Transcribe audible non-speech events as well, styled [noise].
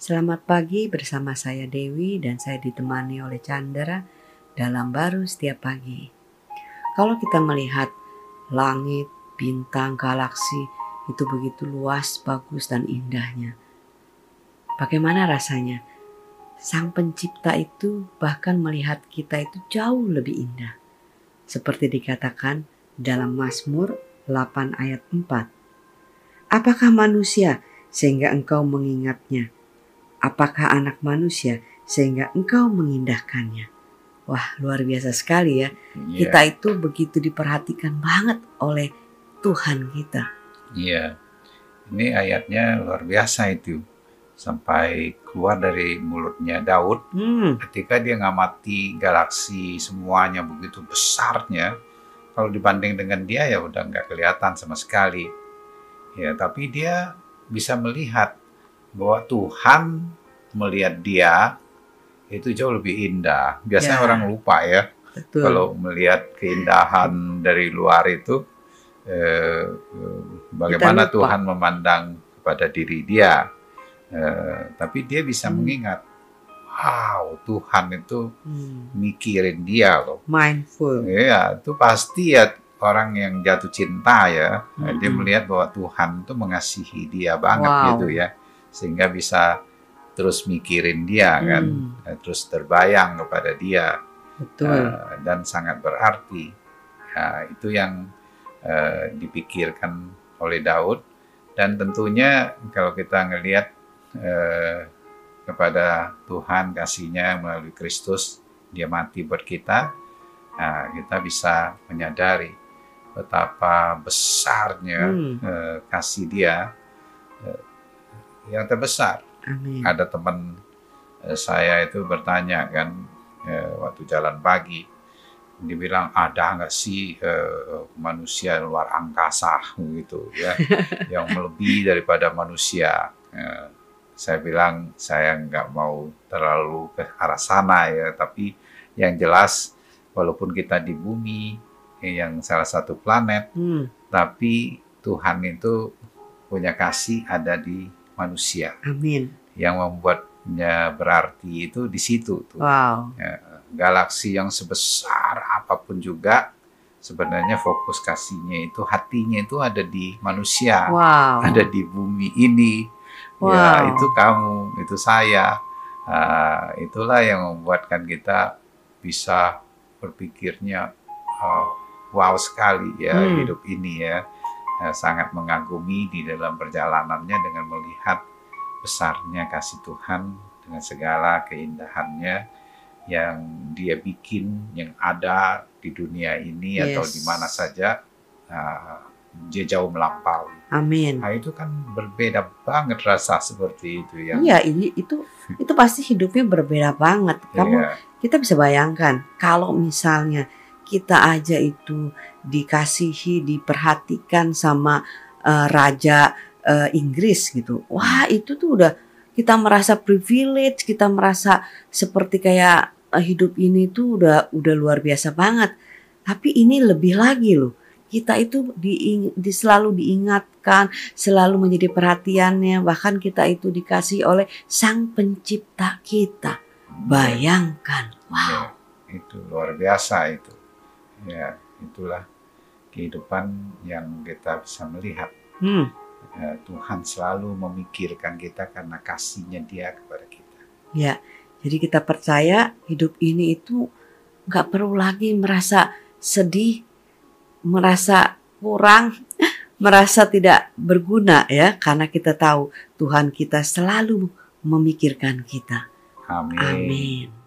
Selamat pagi bersama saya Dewi dan saya ditemani oleh Chandra dalam baru setiap pagi. Kalau kita melihat langit, bintang, galaksi itu begitu luas, bagus dan indahnya. Bagaimana rasanya? Sang pencipta itu bahkan melihat kita itu jauh lebih indah. Seperti dikatakan dalam Mazmur 8 ayat 4. Apakah manusia sehingga engkau mengingatnya? Apakah anak manusia sehingga engkau mengindahkannya. Wah, luar biasa sekali ya. Yeah. Kita itu begitu diperhatikan banget oleh Tuhan kita. Iya. Yeah. Ini ayatnya luar biasa itu. Sampai keluar dari mulutnya Daud hmm. ketika dia ngamati galaksi semuanya begitu besarnya. Kalau dibanding dengan dia ya udah nggak kelihatan sama sekali. Ya, tapi dia bisa melihat bahwa Tuhan melihat dia itu jauh lebih indah. Biasanya ya. orang lupa ya Betul. kalau melihat keindahan dari luar itu eh, bagaimana Tuhan memandang kepada diri dia. Eh, tapi dia bisa hmm. mengingat, wow Tuhan itu hmm. mikirin dia loh. Mindful. Iya, itu pasti ya orang yang jatuh cinta ya. Hmm. Dia melihat bahwa Tuhan itu mengasihi dia banget wow. gitu ya sehingga bisa terus mikirin dia hmm. kan, eh, terus terbayang kepada dia, Betul. Uh, dan sangat berarti. Ya, itu yang uh, dipikirkan oleh Daud dan tentunya kalau kita ngelihat uh, kepada Tuhan kasihnya melalui Kristus dia mati buat kita, nah, kita bisa menyadari betapa besarnya hmm. uh, kasih dia uh, yang terbesar. Amin. Ada teman uh, saya itu bertanya kan uh, waktu jalan pagi, dibilang ada nggak sih uh, manusia luar angkasa gitu ya, [laughs] yang melebihi daripada manusia. Saya bilang saya nggak mau terlalu ke arah sana ya, tapi yang jelas walaupun kita di bumi yang salah satu planet, hmm. tapi Tuhan itu punya kasih ada di manusia. Amin. Yang membuatnya berarti itu di situ tuh. Wow. Ya, galaksi yang sebesar apa pun juga sebenarnya fokus kasihnya itu hatinya itu ada di manusia. Wow. Ada di bumi ini. Ya, wow. Ya, itu kamu, itu saya. Uh, itulah yang membuatkan kita bisa berpikirnya uh, wow sekali ya hmm. hidup ini ya sangat mengagumi di dalam perjalanannya dengan melihat besarnya kasih Tuhan dengan segala keindahannya yang dia bikin yang ada di dunia ini yes. atau di mana saja uh, dia jauh melampaui. Amin. Nah, itu kan berbeda banget rasa seperti itu ya. Iya, ini itu itu pasti hidupnya berbeda banget. Kamu yeah. kita bisa bayangkan kalau misalnya kita aja itu dikasihi, diperhatikan sama uh, raja uh, Inggris gitu. Wah, itu tuh udah kita merasa privilege, kita merasa seperti kayak uh, hidup ini tuh udah udah luar biasa banget. Tapi ini lebih lagi loh. Kita itu di, di selalu diingatkan, selalu menjadi perhatiannya, bahkan kita itu dikasih oleh Sang Pencipta kita. Bayangkan, wow. Ya, itu luar biasa itu ya itulah kehidupan yang kita bisa melihat. Hmm. Ya, Tuhan selalu memikirkan kita karena kasihnya Dia kepada kita. Ya, jadi kita percaya hidup ini itu nggak perlu lagi merasa sedih, merasa kurang, [laughs] merasa tidak berguna ya, karena kita tahu Tuhan kita selalu memikirkan kita. Amin. Amin.